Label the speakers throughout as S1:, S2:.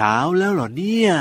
S1: ช้าแล้วเหรอเนี่ย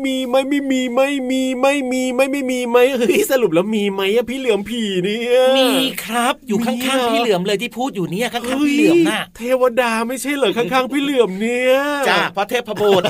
S2: ไม่ไม่มีไม่มีไม่มีไม่ไม่มีไหมเฮ้ยสรุปแล้วมีไหมอะพี่เหลือมผีเนี่ย
S3: มีครับ อยู่ข้างๆพี่เหลือมเลยที่พูดอยู่เนี่ยข้างๆพี่เหลือมน่ะ
S2: เทวดาไม่ใช่เหรอข้างๆพี่เหลือมเนี่ย
S3: จ้าพระเทพบุตร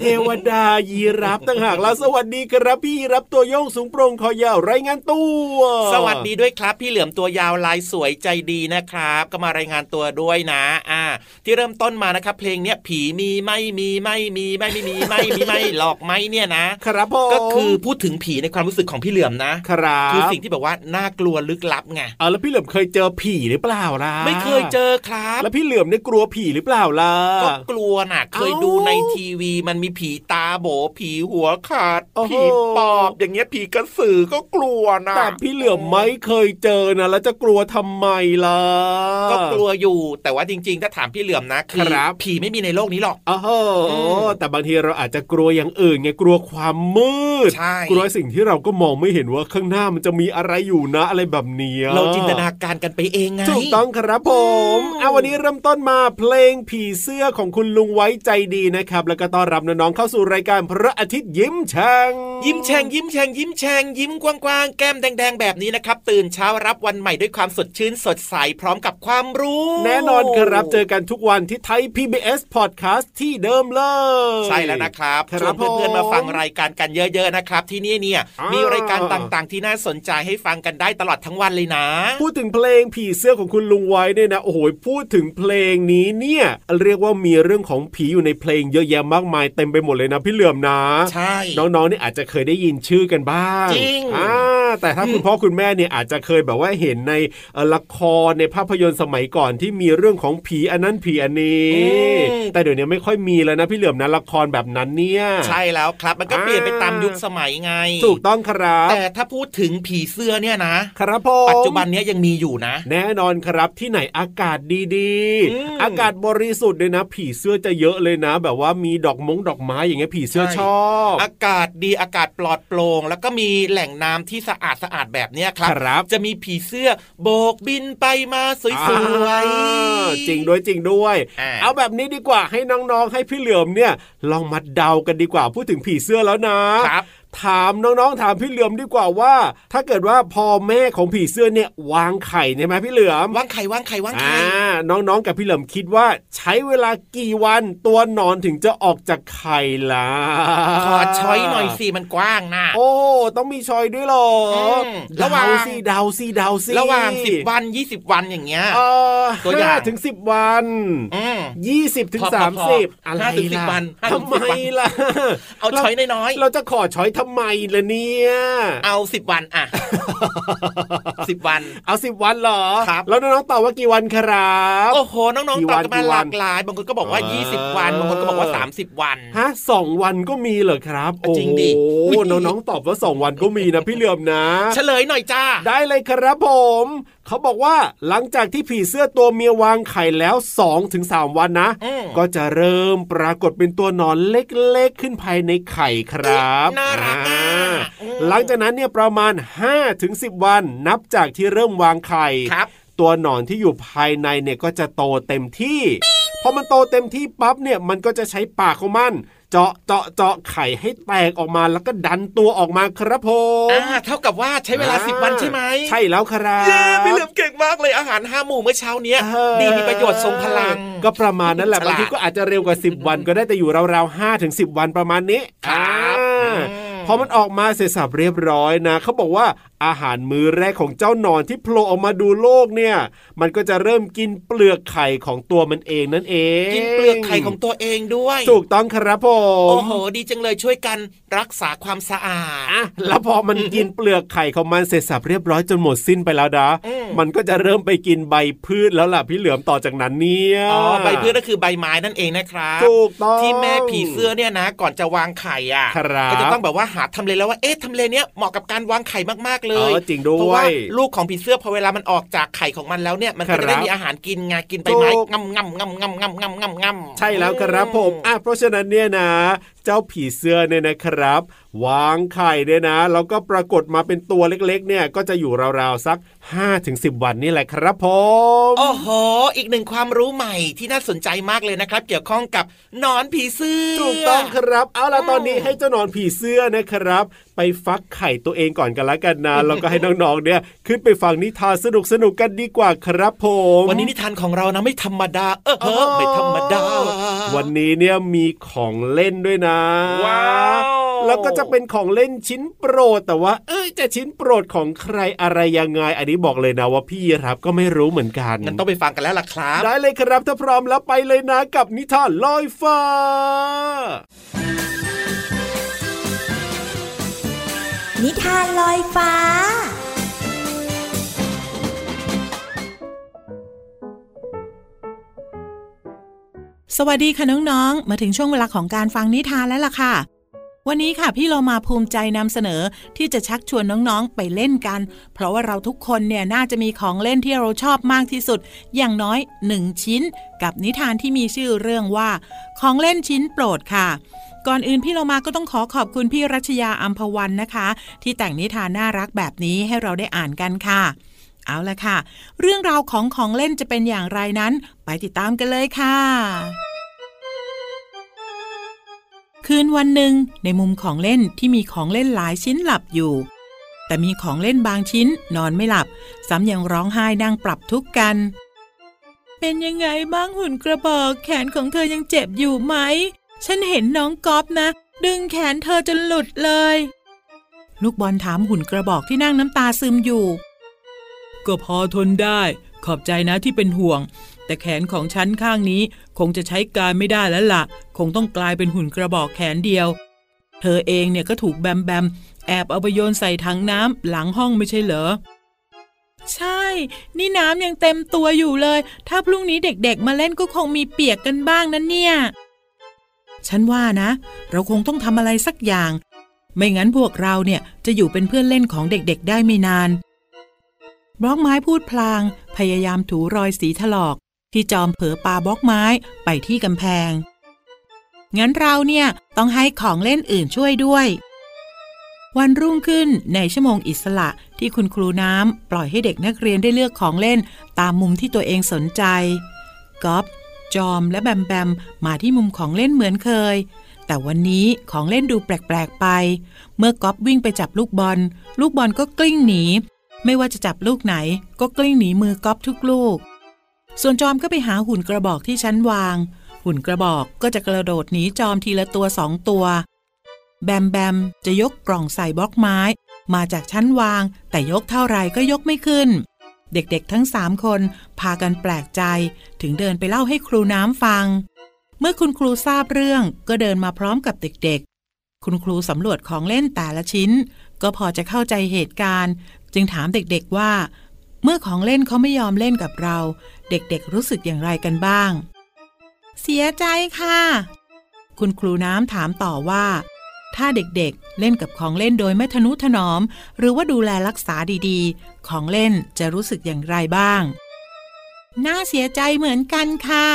S2: เทวดายีรับต่างหากแล้วสวัสดีครับพี่รับตัวโยงสูงโปร่งคอยาวรายงานตัว
S3: สวัสดีด้วยครับ พี่เหลือมตัวยาวลายสวยใจดีนะครับ ก็มารายงานตัวด้วยนะ อ่า ที่เริ่มต้นมานะครับ เพลงเนี้ยผีมีไม่มีไม่มีไม่ไม่มีไม่มีไม่หลอกไม่เนี่ยนะ
S2: ครับผม
S3: ก็คือพูดถึงผีในความรู้สึกของพี่เหลือมนะ
S2: ครับ
S3: คือสิ่งที่แบบว่าน่ากลัวลึกลับไง
S2: เออแล้วพี่เหลือมเคยเจอผีหรือเปล่าล่ะ
S3: ไม่เคยเจอครับ
S2: แล้วพี่เหลือมเนี่ยกลัวผีหรือเปล่าล่ะ
S3: ก็กลัวน่ะ เคยดูในทีวีมันมีผีตาโบผีหัวขาดผีปอบอย่างเงี้ยผีกระสือก็กลัวนะ
S2: แต่พี่เหลือมไม่เคยเจอนะแล้วจะกลัวทำไมล่ะ
S3: ก็กลัวอยู่ แต่ว่าจริง ๆ ถ้าถามามพี่เหลือมนะ
S2: คือ
S3: ผีไม่มีในโลกนี้หรอก
S2: โอ้โหแต่บางทีเราอาจจะกลัวอย่างอื่นไงกลัวความมืดกลัวสิ่งที่เราก็มองไม่เห็นว่าข้างหน้ามันจะมีอะไรอยู่นะอะไรแบบนี้
S3: เราจินตนาการกันไปเองไง
S2: ถูกต้องครับผมเอาวันนี้เริ่มต้นมาเพลงผีเสื้อของคุณลุงไว้ใจดีนะครับ แล้วก็ต้อนรับน้องๆเข้าสู่รายการพระอาทิตย์ยิ้มแฉ่ง
S3: ยิ้มแฉ่งยิ้มแฉ่งยิ้มแฉ่งยิ้มกว้างๆแก้มแดงๆแบบนี้นะครับ ตื่นเช้ารับวันใหม่ด้วยความสดชื่นสดใสพร้อมกับความรู้
S2: แน่นอนครับเจอกันทุกวันที่ไทย PBS Podcast ที่เดิมเลย
S3: ใช่แล้วนะครับชวนเพื่อนๆมาฟังรายการกันเยอะๆนะครับ ที่นี่เนี่ยมีรายการต่างๆ ที่น่าสนใจให้ฟังกันได้ตลอดทั้งวันเลยนะ
S2: พูดถึงเพลงผีเสื้อของคุณลุงไว้เนี่ยนะโอ้โหพูดถึงเพลงนี้เนี่ยเรียกว่ามีเรื่องของผีอยู่ในเพลงเยอะแยะมากมายเต็มไปหมดเลยนะพี่เหลือมนะ
S3: ใช่
S2: น้องๆนี่อาจจะเคยได้ยินชื่อกันบ้าง
S3: จริง
S2: อ่าแต่ถ้าคุณพ่อคุณแม่เนี่ยอาจจะเคยแบบว่าเห็นในละครในภาพยนตร์สมัยก่อนที่มีเรื่องของผีอันนั้นผีอันนี้ แต่เดี๋ยวนี้ไม่ค่อยมีแล้วนะพี่เหลือมนะละครแบบนั้นเนี่ย
S3: ใช่แล้วครับ มันก็เปลี่ยนไปตามยุคสมัยไง
S2: ถูกต้องครับ
S3: แต่ถ้าพูดถึงผีเสื้อเนี่ยนะ
S2: ครับพ่อ
S3: ปัจจุบันนี้ยังมีอยู่นะ
S2: แน่นอนครับที่ไหนอากาศดีๆ อากาศบริสุทธิ์เลยนะ ผีเสื้อจะเยอะเลยนะ แบบว่ามีดอกมงดอกไม้อย่างเงี้ยผีเสื้อชอบ
S3: อากาศดีอากาศปลอดโปร่งแล้วก็มีแหล่งน้ำที่สะอาดสะอาดแบบเนี้ยครับ
S2: รบ
S3: จะมีผีเสื้อโบกบินไปมาสวย
S2: ๆจริงด้วยจริงด้วย เอาแบบนี้ดีกว่าให้น้องๆให้พี่เหลือมเนี่ยลองมาเดากันดีกว่าพูดถึงผีเสื้อแล้วนะ ถามน้องๆ ถามพี่เหลือมดีกว่าว่า ถ้าเกิดว่าพอแม่ของผีเสื้อเนี่ยวางไข่ใช่ไหมพี่เหลือม
S3: วางไข่วางไข่วางไข่
S2: น้องๆ กับพี่เหลือมคิดว่าใช้เวลากี่วันตัวนอนถึงจะออกจากไข่ล่ะ
S3: ขอช้อยหน่อยสิมันกว้างนะ
S2: โอ้ต้องมีช้อยด้วยหรอระหว่างสิเดาสิเดาสิ
S3: ระหว่างสิบวันยี่สิบวันอย่างเงี้ย
S2: ตัวอย่างถึงสิบวันยี่สิบถึงสามสิบอะไรล่ะทำไมล่ะ
S3: เอาช้อยน้อย
S2: เราจะขอช้อยทำไมล่ะเนี่ย
S3: เอาสิบวันอะสิบวัน
S2: เอาสิบวันเหรอ
S3: ครับ
S2: แล้วน้องๆตอบว่ากี่วันครับ
S3: โอ้โห น้องๆตอบกันมาหลากหลาย บางคนก็บอกว่ายี่สิบวันบางคนก็บอกว่าสามสิบวัน
S2: ฮะสองวันก็มีเหรอครับ
S3: จริงดิ
S2: โอ้น้องๆตอบว่าสองวันก็มีนะพี่เหลือมนะ
S3: เฉลยหน่อยจ้า
S2: ได้เลยครับผม เขาบอกว่าหลังจากที่ผีเสื้อตัวเมียวางไข่แล้ว2อถึงสวันนะ ก็จะเริ่มปรากฏเป็นตัวนอนเล็กๆ ขึ้นภายในไข่ครับ
S3: น่ารัก
S2: หลังจากนั้นเนี่ยประมาณ5ถึง10 วันนับจากที่เริ่มวางไข่ตัวหนอนที่อยู่ภายในเนี่ยก็จะโตเต็มที่พอมันโตเต็มที่ปั๊บเนี่ยมันก็จะใช้ปากของมัน เจาะเจาะเจาะไข่ให้แตกออกมาแล้วก็ดันตัวออกมาครับผม
S3: อ่าเท่ากับว่าใช้เวลาสิบวันใช่ไหม
S2: ใช่แล้วครับ
S3: เย้พี่เหลือมเก่งมากเลยอาหารห้าหมู่เมื่อเช้านี้ดีมีประโยชน์ทรงพลัง
S2: ก็ประมาณนั้นแหละบางทีก็อาจจะเร็วกว่า10วันก็ได้แต่อยู่ราวๆห้าถึงสิวันประมาณนี้
S3: ครับ
S2: พอมันออกมาเสร็จสับเรียบร้อยนะเขาบอกว่า อาหารมื้อแรกของเจ้านอนที่โผล่ออกมาดูโลกเนี่ย มันก็จะเริ่มกินเปลือกไข่ของตัวมันเองนั่นเอง
S3: กินเปลือกไข่ของตัวเองด้วย
S2: ถูกต้องครับผม
S3: โอ้โห ดีจังเลยช่วยกันรักษาความสะอาด
S2: อะแล้วพอมันกินเปลือกไข่ของมันเสร็จสับเรียบร้อยจนหมดสิ้นไปแล้วนะมันก็จะเริ่มไปกินใบพืชแล้วล่ะพี่เหลือมต่อจากนั้นเนี่ย
S3: อ๋อใบพืชก็คือใบไม้นั่นเองนะครับ
S2: ถูกต้อง
S3: ที่แม่ผีเสื้อเนี่ยนะ ก่อนจะวางไข่อะก็จะต้องแบบว่าหาทำเลแล้วว่าเอ๊ะทำเลเนี้ยเหมาะกับการวางไข่มากๆเลย
S2: จริงด้วย
S3: ว่าลูกของผีเสื้อพอเวลามันออกจากไข่ของมันแล้วเนี่ยมันก็จะได้มีอาหารกินไงกินไปไม้งำงำงำงำงำงำงำงำ
S2: ใช่แล้วครับผมอะเพราะฉะนั้นเนี่ยนะ เจ้าผีเสื้อเนี่ยนะครับ วางไข่เนี่ยนะแล้วก็ปรากฏมาเป็นตัวเล็กๆ เนี่ยก็จะอยู่ราวๆสัก5ถึง10 วันนี่แหละครับผม
S3: โอ้โห อีกหนึ่งความรู้ใหม่ที่น่าสนใจมากเลยนะครับ เกี่ยวข้องกับนอนผีเสื้อ
S2: ถูกต้องครับ เอาล่ะตอนนี้ให้เจ้านอนผีเสื้อนะครับ ไปฟักไข่ตัวเองก่อนกันละกันนะแล้วก็ให้น้องๆเนี่ยขึ้นไปฟังนิทานสนุกสนุกกันดีกว่าครับผม
S3: วันนี้นิทานของเรานะไม่ธรรมดา เออเออไม่ธรรมดา
S2: วันนี้เนี่ยมีของเล่นด้วยนะ
S3: ว้าว
S2: แล้วก็จะเป็นของเล่นชิ้นโปรดแต่ว่า เอ้ยจะชิ้นโปรดของใครอะไรยังไง อันนี้บอกเลยนะว่าพี่รับก็ไม่รู้เหมือนกัน
S3: งั้นต้องไปฟังกันแล้วล่ะครับ
S2: ได้เลยครับถ้าพร้อมแล้วไปเลยนะกับนิทานลอยฟ้า
S1: นิทานลอยฟ้า
S4: สวัสดีคะ่ะน้องๆ มาถึงช่วงเวลาของการฟังนิทานแล้วล่ะค่ะ วันนี้ค่ะพี่เรามาภูมิใจนำเสนอที่จะชักชวนน้องๆไปเล่นกัน เพราะว่าเราทุกคนเนี่ยน่าจะมีของเล่นที่เราชอบมากที่สุด อย่างน้อยหนึ่งชิ้น กับนิทานที่มีชื่อเรื่องว่า ของเล่นชิ้นโปรดค่ะก่อนอื่นพี่เรามาก็ต้องขอขอบคุณพี่รัชยาอัมพวันนะคะ ที่แต่งนิทานน่ารักแบบนี้ให้เราได้อ่านกันค่ะ เอาละค่ะ เรื่องราวของของเล่นจะเป็นอย่างไรนั้น ไปติดตามกันเลยค่ะ คืนวันหนึ่งในมุมของเล่นที่มีของเล่นหลายชิ้นหลับอยู่ แต่มีของเล่นบางชิ้นนอนไม่หลับ ซ้ำยังร้องไห้นั่งปรับทุกข์กัน เป็นยังไงบ้างหุ่นกระบอกแขนของเธอยังเจ็บอยู่ไหม ฉันเห็นน้องก๊อฟนะ ดึงแขนเธอจนหลุดเลย ลูกบอลถามหุ่นกระบอกที่นั่งน้ำตาซึมอยู่ ก็พอทนได้ ขอบใจนะที่เป็นห่วง แต่แขนของฉันข้างนี้คงจะใช้การไม่ได้แล้วละ่ะ คงต้องกลายเป็นหุ่นกระบอกแขนเดียว เธอเองเนี่ยก็ถูกแบมแบมแอบเอาไปโยนใส่ถังน้ำหลังห้องไม่ใช่เหรอ ใช่ นี่น้ำยังเต็มตัวอยู่เลย ถ้าพรุ่งนี้เด็กๆ มาเล่นก็คงมีเปียกกันบ้างนั่นเนี่ย ฉันว่านะ เราคงต้องทำอะไรสักอย่าง ไม่งั้นพวกเราเนี่ยจะอยู่เป็นเพื่อนเล่นของเด็กๆ ได้ไม่นาน บล็อกไม้พูดพลาง พยายามถูรอยสีถลอก ที่จอมเผอปาบล็อกไม้ไปที่กำแพง งั้นเราเนี่ยต้องให้ของเล่นอื่นช่วยด้วย วันรุ่งขึ้นในชั่วโมงอิสระที่คุณครูน้ำปล่อยให้เด็กนักเรียนได้เลือกของเล่นตามมุมที่ตัวเองสนใจก๊อฟจอมและแบมแบมมาที่มุมของเล่นเหมือนเคย แต่วันนี้ของเล่นดูแปลก ๆ ไป เมื่อก๊อฟวิ่งไปจับลูกบอล ลูกบอลก็กลิ้งหนี ไม่ว่าจะจับลูกไหนก็กลิ้งหนีมือก๊อฟทุกลูก ส่วนจอมก็ไปหาหุ่นกระบอกที่ชั้นวาง หุ่นกระบอกก็จะกระโดดหนีจอมทีละตัวสองตัว แบมแบมจะยกกล่องใส่บล็อกไม้ มาจากชั้นวาง แต่ยกเท่าไรก็ยกไม่ขึ้น เด็กๆทั้งสามคนพากันแปลกใจ ถึงเดินไปเล่าให้ครูน้ำฟัง เมื่อคุณครูทราบเรื่องก็เดินมาพร้อมกับเด็กๆคุณครูสำรวจของเล่นแต่ละชิ้น ก็พอจะเข้าใจเหตุการณ์ จึงถามเด็กๆว่า เมื่อของเล่นเขาไม่ยอมเล่นกับเรา เด็กๆรู้สึกอย่างไรกันบ้าง เสียใจค่ะ คุณครูน้ำถามต่อว่า ถ้าเด็กๆเล่นกับของเล่นโดยไม่ทนุถนอม หรือว่าดูแลรักษาดีๆ ของเล่นจะรู้สึกอย่างไรบ้าง น่าเสียใจเหมือนกันค่ะ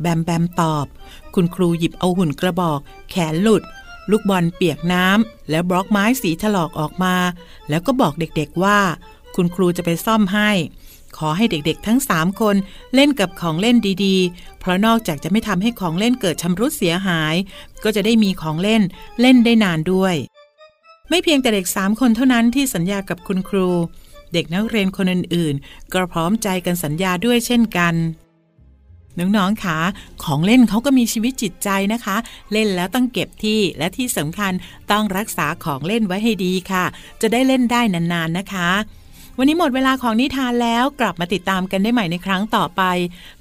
S4: แบมแบมตอบ คุณครูหยิบเอาหุ่นกระบอก แขนหลุด ลูกบอลเปียกน้ำและบล็อกไม้สีถลอกออกมา แล้วก็บอกเด็กๆว่า คุณครูจะไปซ่อมให้ ขอให้เด็กๆทั้งสามคนเล่นกับของเล่นดีๆ เพราะนอกจากจะไม่ทำให้ของเล่นเกิดชำรุดเสียหาย ก็จะได้มีของเล่นเล่นได้นานด้วย ไม่เพียงแต่เด็กสามคนเท่านั้นที่สัญญากับคุณครู เด็กนักเรียนคนอื่นๆ ก็พร้อมใจกันสัญญาด้วยเช่นกัน น้องๆคะของเล่นเขาก็มีชีวิตจิตใจนะคะ เล่นแล้วต้องเก็บที่และที่สำคัญต้องรักษาของเล่นไว้ให้ดีค่ะ จะได้เล่นได้นานๆนะคะ วันนี้หมดเวลาของนิทานแล้วกลับมาติดตามกันได้ใหม่ในครั้งต่อไป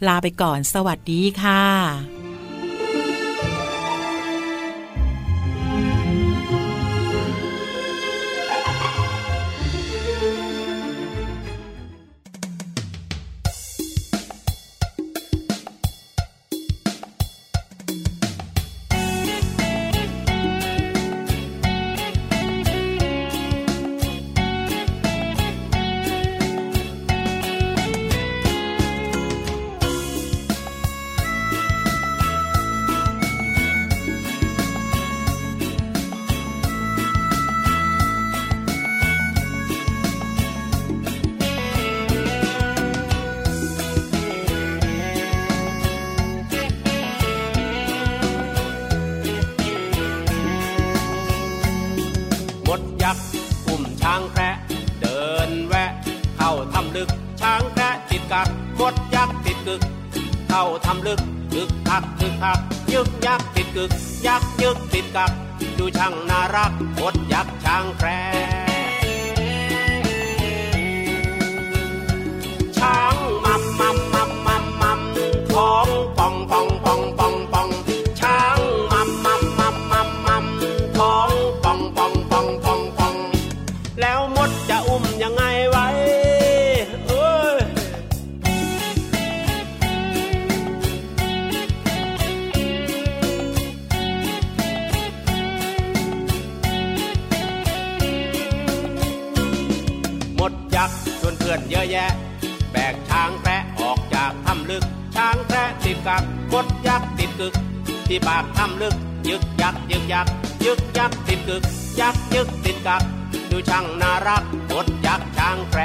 S4: ลาไปก่อน สวัสดีค่ะ
S5: กึกยักยึกติดกักดูช่างน่ารักอดยักช่างแคร กักกดยักติดกึก ที่ปากถ้ำลึก ยึกยักยึกยักยึกยักติดกึก ยักยึกติดกัก ดูช่างน่ารักกดยักช่างแก
S3: ร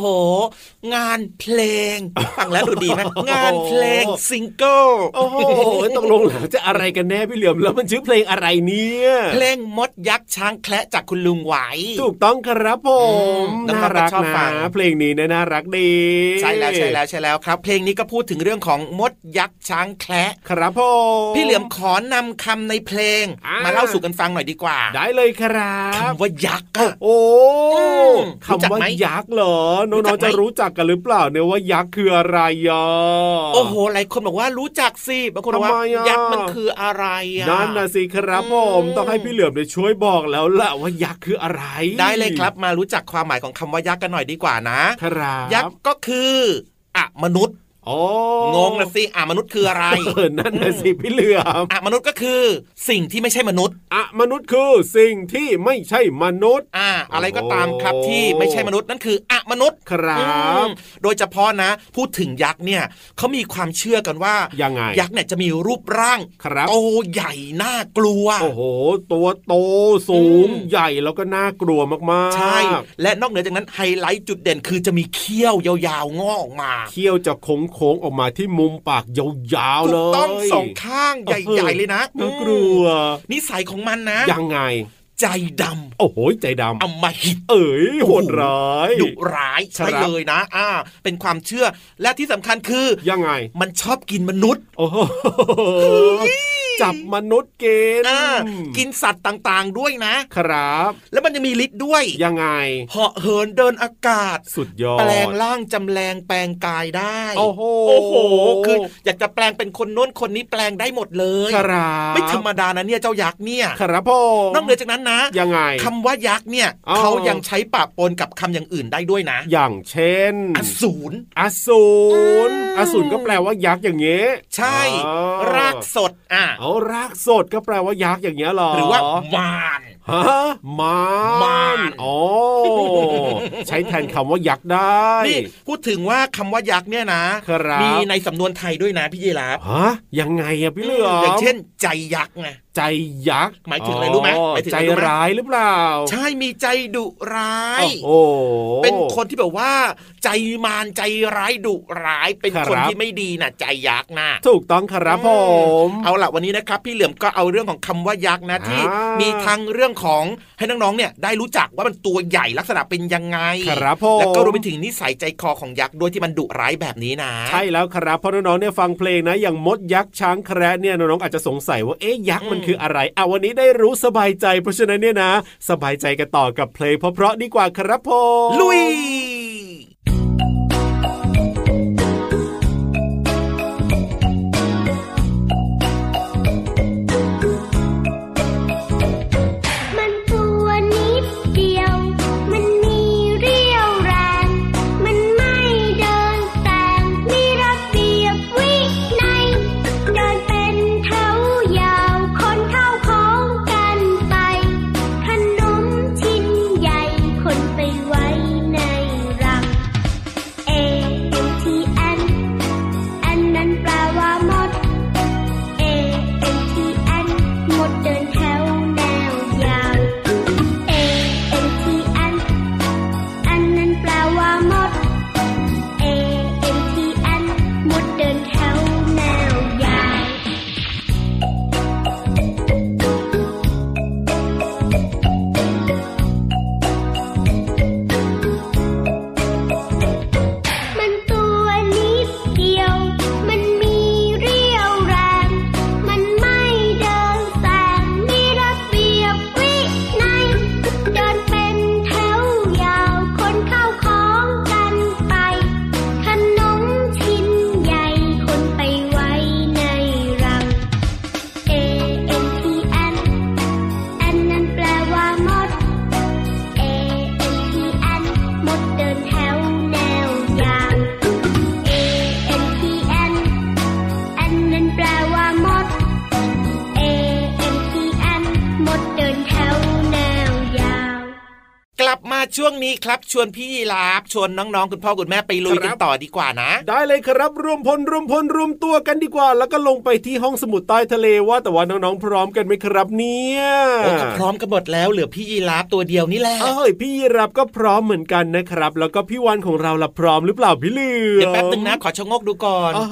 S3: โอ้โห งานเพลง ฟังแล้วดูดีไหมงานเพลงซิงเกิล
S2: โอ้โหตกลงแล้วจะอะไรกันแน่พี่เหลือมแล้วมันชื่อเพลงอะไรเนี่ย
S3: เพลงมดยักษ์ช้างแคละจากคุณลุงไหว
S2: ถูกต้องครับผม
S3: อืมน้อง
S2: น่ารัก
S3: ๆก็ชอบ
S2: นะ
S3: ฟัง
S2: เพลงนี้เนี่ยน่ารักดี
S3: ใช่แล้วใช่แล้วใช่แล้วครับ เพลงนี้ก็พูดถึงเรื่องของมดยักษ์ช้างแคละ
S2: ครับผม
S3: พี่เหลือมขอนำคำในเพลง
S2: อ่าม
S3: มาเล่าสู่กันฟังหน่อยดีกว่า
S2: ได้เลยครับ
S3: คำว่ายักษ์อะ
S2: โอ้
S3: อืมรู้จัก
S2: คำว่า
S3: ไหม
S2: ยักษ์เหรอน้
S3: รู้จั
S2: อง
S3: กไหม
S2: ๆจะรู้จักกันหรือเปล่าเนี่ยว่ายักษ์คืออะไรอะ
S3: โอ้โหหลายคนบอกว่ารู้จักสิบางคนบอกว่า
S2: ทำไมอะ
S3: ยักษ์มันคืออะไรอะ
S2: นั่นนะสิครับผม
S3: อืม
S2: ต้องให้พี่เหลือมเนี่ยช่วยบอกแล้วล่ะว่ายักษ์คืออะไร
S3: ได้เลยครับมารู้จักความหมายของคำว่ายักษ์กันหน่อยดีกว่านะ
S2: ครับ
S3: ยักษ์ก็คืออะมนุษย์
S2: โอ้
S3: งงนะสิอะมนุษย์คืออะไร
S2: เออนั่นนะสิพี่เหลือม
S3: อะมนุษย์ก็คือ สิ่งที่ไม่ใช่มนุษย์
S2: อะมนุษย์คือสิ่งที่ไม่ใช่มนุษย์
S3: อ่าอะไรก็ตามครับ
S2: โอ้
S3: ที่ไม่ใช่มนุษย์นั่นคืออะมนุษย์
S2: ครับ
S3: อืมโดยเฉพาะนะ พูดถึงยักษ์เนี่ยเขามีความเชื่อกันว่า
S2: ยังไง
S3: ยักษ์เนี่ยจะมีรูปร่าง
S2: ครับ
S3: โตใหญ่น่ากลัว
S2: โอ้โห ตัวโตสูง
S3: อืม
S2: ใหญ่แล้วก็น่ากลัวมากๆ
S3: ใช่ และนอกเหนือจากนั้นไฮไลท์จุดเด่นคือจะมีเขี้ยวยาวๆงอกออกมา
S2: เขี้ยวจะโค้งๆออกมาที่มุมปากยาวๆ
S3: ถู
S2: เล
S3: ก
S2: ย
S3: ต้องสองข้างใหญ่ๆเลยนะ
S2: น่ากลัว
S3: อืมนิสัยของมันนะ
S2: ยังไง
S3: ใจด
S2: โอ้โหใจดำำ
S3: อำมหิต
S2: เอ๋ยโหดร้าย
S3: ดุร้ายใช่
S2: ครับ
S3: เลยนะ อ่า เป็นความเชื่อและที่สำคัญคือ
S2: ยังไง
S3: มันชอบกินมนุษย์
S2: โอ้โห จับมนุษย์กิน
S3: อ่ากินสัตว์ต่างๆด้วยนะ
S2: ครับ
S3: แล้วมันจะมีฤทธิ์ด้วย
S2: ยังไง
S3: เหาะเหินเดินอากาศ
S2: สุดยอด
S3: แปลงร่างจำแรงแปลงกายได้
S2: โอ้โห
S3: โอ้โหคืออยากจะแปลงเป็นคนโน้นคนนี้แปลงได้หมดเลย
S2: ครับ
S3: ไม่ธรรมดานะเนี่ยเจ้ายักษ์เนี่ย
S2: ครับผม
S3: นอกเหนือจากนั้นนะ
S2: ยังไง
S3: คำว่ายักษ์เนี่ย
S2: อ๋อ
S3: เขายังใช้ปะปนกับคำอย่างอื่นได้ด้วยนะ
S2: อย่างเช่น
S3: อสูร
S2: อสูร
S3: อืม
S2: อสูรก็แปลว่ายักษ์อย่างเงี้ย
S3: ใช่
S2: อ๋อ
S3: รากสด อะ
S2: เอารากสดก็แปลว่ายักษ์อย่างเงี้ยหรอ
S3: หรือว่ามาร
S2: ฮะมาร
S3: มาร
S2: อ๋อใช้แทนคำว่ายักษ์ได้
S3: นี่พูดถึงว่าคำว่ายักษ์เนี่ยนะครับมีในสำนวนไทยด้วยนะพี่ยีราฟ
S2: ฮะยังไงอะพี่เหลือม
S3: อย่างเช่น ใจยักษ์ไง
S2: ใจยักษ์
S3: หมายถึงอะไรรู้ไหมหมายถึง
S2: ใจ
S3: อะไรรู้ไหม
S2: ร้ายหรือเปล่า
S3: ใช่มีใจดุร้าย
S2: โอ้โห
S3: เป็นคนที่แบบว่า ใจมารใจร้ายดุร้ายเป็น
S2: ครับ
S3: คนที่ไม่ดีน่ะใจยักษ์น่ะ
S2: ถูกต้องครับผม
S3: เอาล่ะวันนี้นะครับ พี่เหลือมก็เอาเรื่องของคำว่ายักษ์นะที่
S2: อ่ามี
S3: มีทั้งเรื่องของให้น้องๆเนี่ยได้รู้จักว่ามันตัวใหญ่ลักษณะเป็นยังไง
S2: ครับผม
S3: แล้วก็รวมไปถึงนิสัยใจคอของยักษ์ด้วยที่มันดุร้ายแบบนี้นะ
S2: ใช่แล้วครับเพราะน้องๆเนี่ยฟังเพลงนะ อย่างมดยักษ์ช้างแคระเนี่ยน้องๆอาจจะสงสัยว่าเอ๊ะยักษ์มัน
S3: อืม
S2: คืออะไรเอาวันนี้ได้รู้สบายใจ เพราะฉะนั้นเนี่ยนะ สบายใจกันต่อกับเพลงเพราะๆดีกว่าครับผม
S3: ลุย ช่วงนี้ครับชวนพี่ลาบชวนน้องๆ คุณพ่อคุณแม่ไปลุยกันต่อดีกว่านะ
S2: ได้เลยครับรวมพลรวมพลรวมตัวกันดีกว่า แล้วก็ลงไปที่ห้องสมุดใต้ทะเลว่าแต่ว่าน้องๆพร้อมกันไหมครับเนี่ย
S3: โอ้ก็พร้อมกันหมดแล้วเหลือพี่ยีราฟตัวเดียวนี่แหละ
S2: เอ้ยพี่ยีรับก็พร้อมเหมือนกันนะครับ แล้วก็พี่วันของเราล่ะพร้อมหรือเปล่าพี่เหลือ
S3: เดี๋ยวแป๊บนึงนะขอชะงกดูก่อน
S2: อ๋อ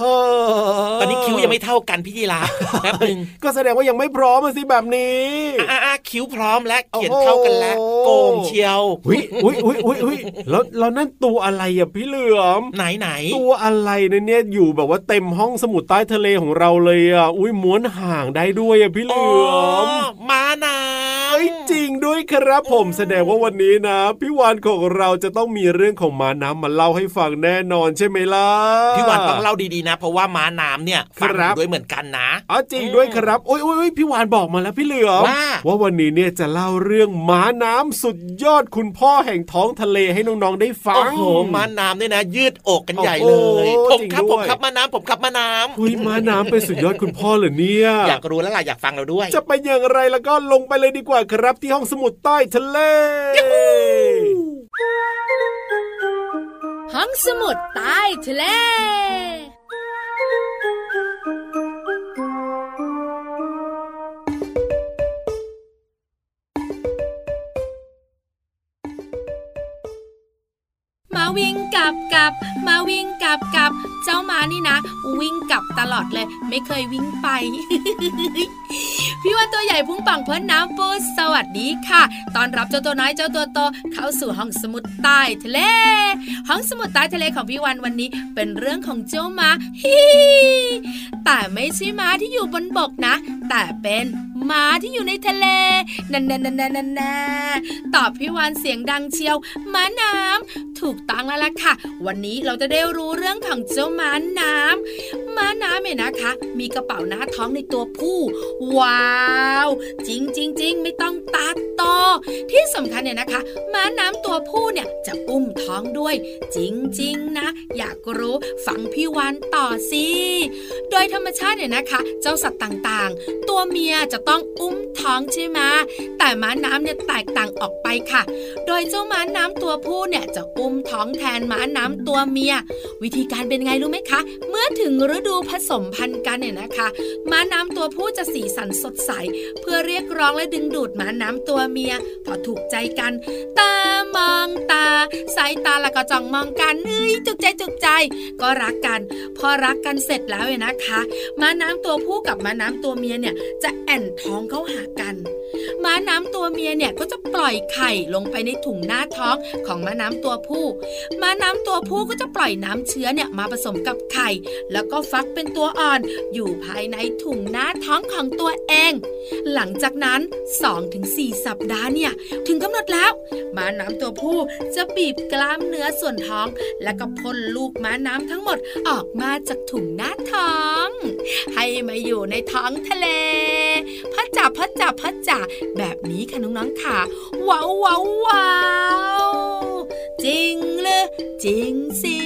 S3: ตอนนี้คิ้วยังไม่เท่ากันพี่ยีราฟแป๊บนึง
S2: ก็แสดงว่ายังไม่พร้อมอะสิแบบนี้
S3: อะอะคิ้วพร้อมแล้วเขียน
S2: โอ้โห
S3: เท่ากันแล้วโกงเชียว
S2: อุ้ยอุ้ยอุ้ยอุ้ยอุ้ยแล้วแล้วนั่นตัวอะไรอะพี่เหลือม
S3: ไหนไหน
S2: ตัวอะไรนะเนี่ยอยู่แบบว่าเต็มห้องสมุดใต้ทะเลของเราเลยอะอุ้ยม้วนห่างได้ด้วยอะพี่เหลือม
S3: ม้าน้
S2: เอ้ยจริง ด้วยครับผมแสดงว่าวันนี้นะพี่วานของเราจะต้องมีเรื่องของม้าน้ำมาเล่าให้ฟังแน่นอนใช่ไหมล่ะำ
S3: พี่วันต้องเล่าดีๆนะ เพราะว่าม้าน้ำเนี่ยฟัง
S2: ครับ
S3: ด้วยเหมือนกันนะ
S2: อ๋อจริงด้วยครับโอ้ยโอ้ยโอ้ยพี่วานบอกมาแล้วพี่เหลือม
S3: ว่า
S2: ว่าวันนี้เนี่ยจะเล่าเรื่องม้าน้ำสุดยอดคุณพ่อแห่งท้องทะเลให้น้องๆได้ฟั
S3: โอ้
S2: ง
S3: โหม้าน้ำเนี่ยนะ ยืดอกกันใหญ่เลย
S2: โอ้โห
S3: ผมครับ
S2: จริงด้วย
S3: ผมครับม้าน้ำผมครับม้าน้ำ
S2: เฮ้ยม้าน้ำเป็นสุดยอดคุณพ่อเหรอเนี่ย
S3: อยากรู้แล้วล่ะอยากฟังเราด้วย
S2: จะเป็นอย่างไรแล้วก็ลงไปเลยดีกว่าครับที่ห้องสมุทรใต้ทะเล
S6: ห้องสมุดใต้ทะเล วิ่งกลับกลับ มาวิ่งกลับกลับ เจ้ามานี่นะ วิ่งกลับตลอดเลย ไม่เคยวิ่งไป พี่วันตัวใหญ่พุ่งปังพิ่นน้ำปูสวัสดีค่ะ ตอนรับเจ้าตัวน้อยเจ้าตัวโตเข้าสู่ห้องสมุดใต้ทะเล ห้องสมุดใต้ทะเลของพี่วันวันนี้เป็นเรื่องของเจ้าม้าฮิแต่ไม่ใช่ม้าที่อยู่บนบกนะ แต่เป็น หมาที่อยู่ในทะเลนันนันนันนันนันนันตอบพี่วันเสียงดังเชียวหมาน้ำถูกต้องแล้วล่ะค่ะ วันนี้เราจะได้รู้เรื่องของเจ้าหมาน้ำม้าน้ำเนี่ยนะคะ มีกระเป๋าหน้าท้องในตัวผู้ ว้าว จริงจริงจริงไม่ต้องตัดต่อที่สำคัญเนี่ยนะคะหมาน้ำตัวผู้เนี่ยจะอุ้มท้องด้วย จริงๆนะ อยากรู้ฟังพี่วันต่อสิโดยธรรมชาติเนี่ยนะคะ เจ้าสัตว์ต่างๆ ตัวเมียจะต้องอุ้มท้องใช่ไหมแต่ม้าน้ำเนี่ยแตกต่างออกไปค่ะ โดยเจ้าม้าน้ำตัวผู้เนี่ยจะอุ้มท้องแทนม้าน้ำตัวเมีย วิธีการเป็นไงรู้ไหมคะ เมื่อถึงฤดูผสมพันธุ์กันเนี่ยนะคะ ม้าน้ำตัวผู้จะสีสันสดใส เพื่อเรียกร้องและดึงดูดม้าน้ำตัวเมียพอถูกใจกันตา มองตา สายตาแล้วก็จ้องมองกันเฮ้ยจุกใจจุกใจ ก็รักกัน พอรักกันเสร็จแล้วเนี่ยนะคะ ม้าน้ำตัวผู้กับม้าน้ำตัวเมียเนี่ยจะแอนท้องเข้าหากัน ม้าน้ำตัวเมียเนี่ยก็จะปล่อยไข่ลงไปในถุงหน้าท้องของม้าน้ำตัวผู้ ม้าน้ำตัวผู้ก็จะปล่อยน้ำเชื้อเนี่ยมาผสมกับไข่ แล้วก็ฟักเป็นตัวอ่อน อยู่ภายในถุงหน้าท้องของตัวเอง หลังจากนั้น 2-4 สัปดาห์เนี่ยถึงกำหนดแล้ว ม้าน้ำตัวผู้จะบีบกล้ามเนื้อส่วนท้อง แล้วก็พ่นลูกม้าน้ำทั้งหมดออกมาจากถุงหน้าท้อง ให้มาอยู่ในท้องทะเล พัดจับพัดจับพัดจ่าแบบนี้ค่ะน้องๆค่ะ ว้าวว้าวว้าวจริงเลยจริงสิ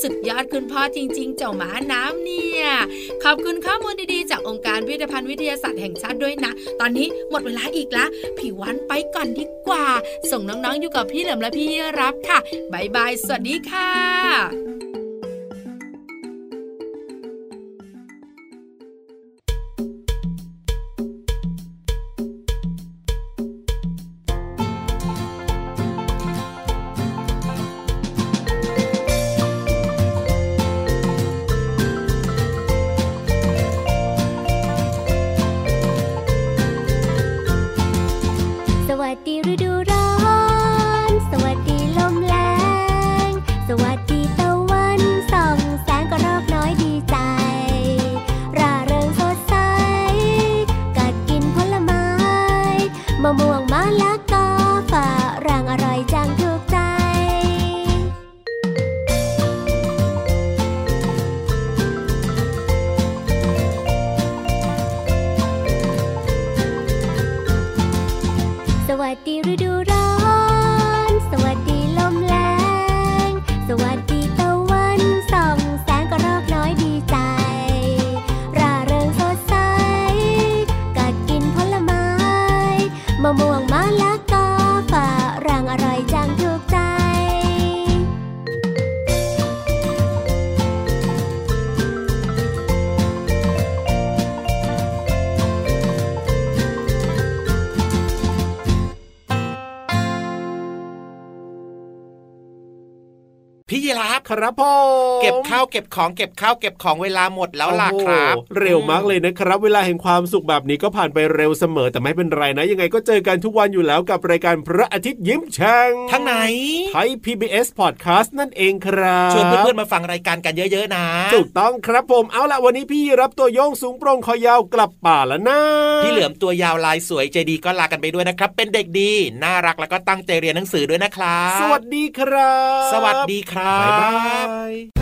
S6: สุดยอดคุณพ่อจริง ๆ เจ้าหมาน้ำเนี่ย ขอบคุณข้อมูลดีๆ จากองค์การพิพิธภัณฑ์วิทยาศาสตร์แห่งชาติด้วยนะ ตอนนี้หมดเวลาอีกละพี่วันไปก่อนดีกว่า ส่งน้องๆอยู่กับพี่เหลิมและพี่รับค่ะบายบายสวัสดีค่ะ
S2: ครับพ่อ
S3: เก็บข้าวเก็บของเก็บข้าวเก็บของเวลาหมดแล้วล่ะครับ
S2: เร็วมากเลยนะครับ เวลาแห่งความสุขแบบนี้ก็ผ่านไปเร็วเสมอแต่ไม่เป็นไรนะ ยังไงก็เจอกันทุกวันอยู่แล้วกับรายการพระอาทิตย์ยิ้มแฉ่ง
S3: ทั้งไหน
S2: ไทย PBS Podcast นั่นเองครับ
S3: ชวนเพื่อนๆมาฟังรายการกันเยอะๆนะ
S2: ถูกต้องครับผมเอาละวันนี้พี่รับตัวโยงสูงโปร่งคอยาวกลับป่าแล้วนะ
S3: พี่เหลือมตัวยาวลายสวยใจดีก็ลากันไปด้วยนะครับ เป็นเด็กดี น่ารักแล้วก็ตั้งใจเรียนหนังสือด้วยนะครับ
S2: สวัสดีครับ
S3: สวัสดีครับ
S2: บ๊ายบาย
S1: ผั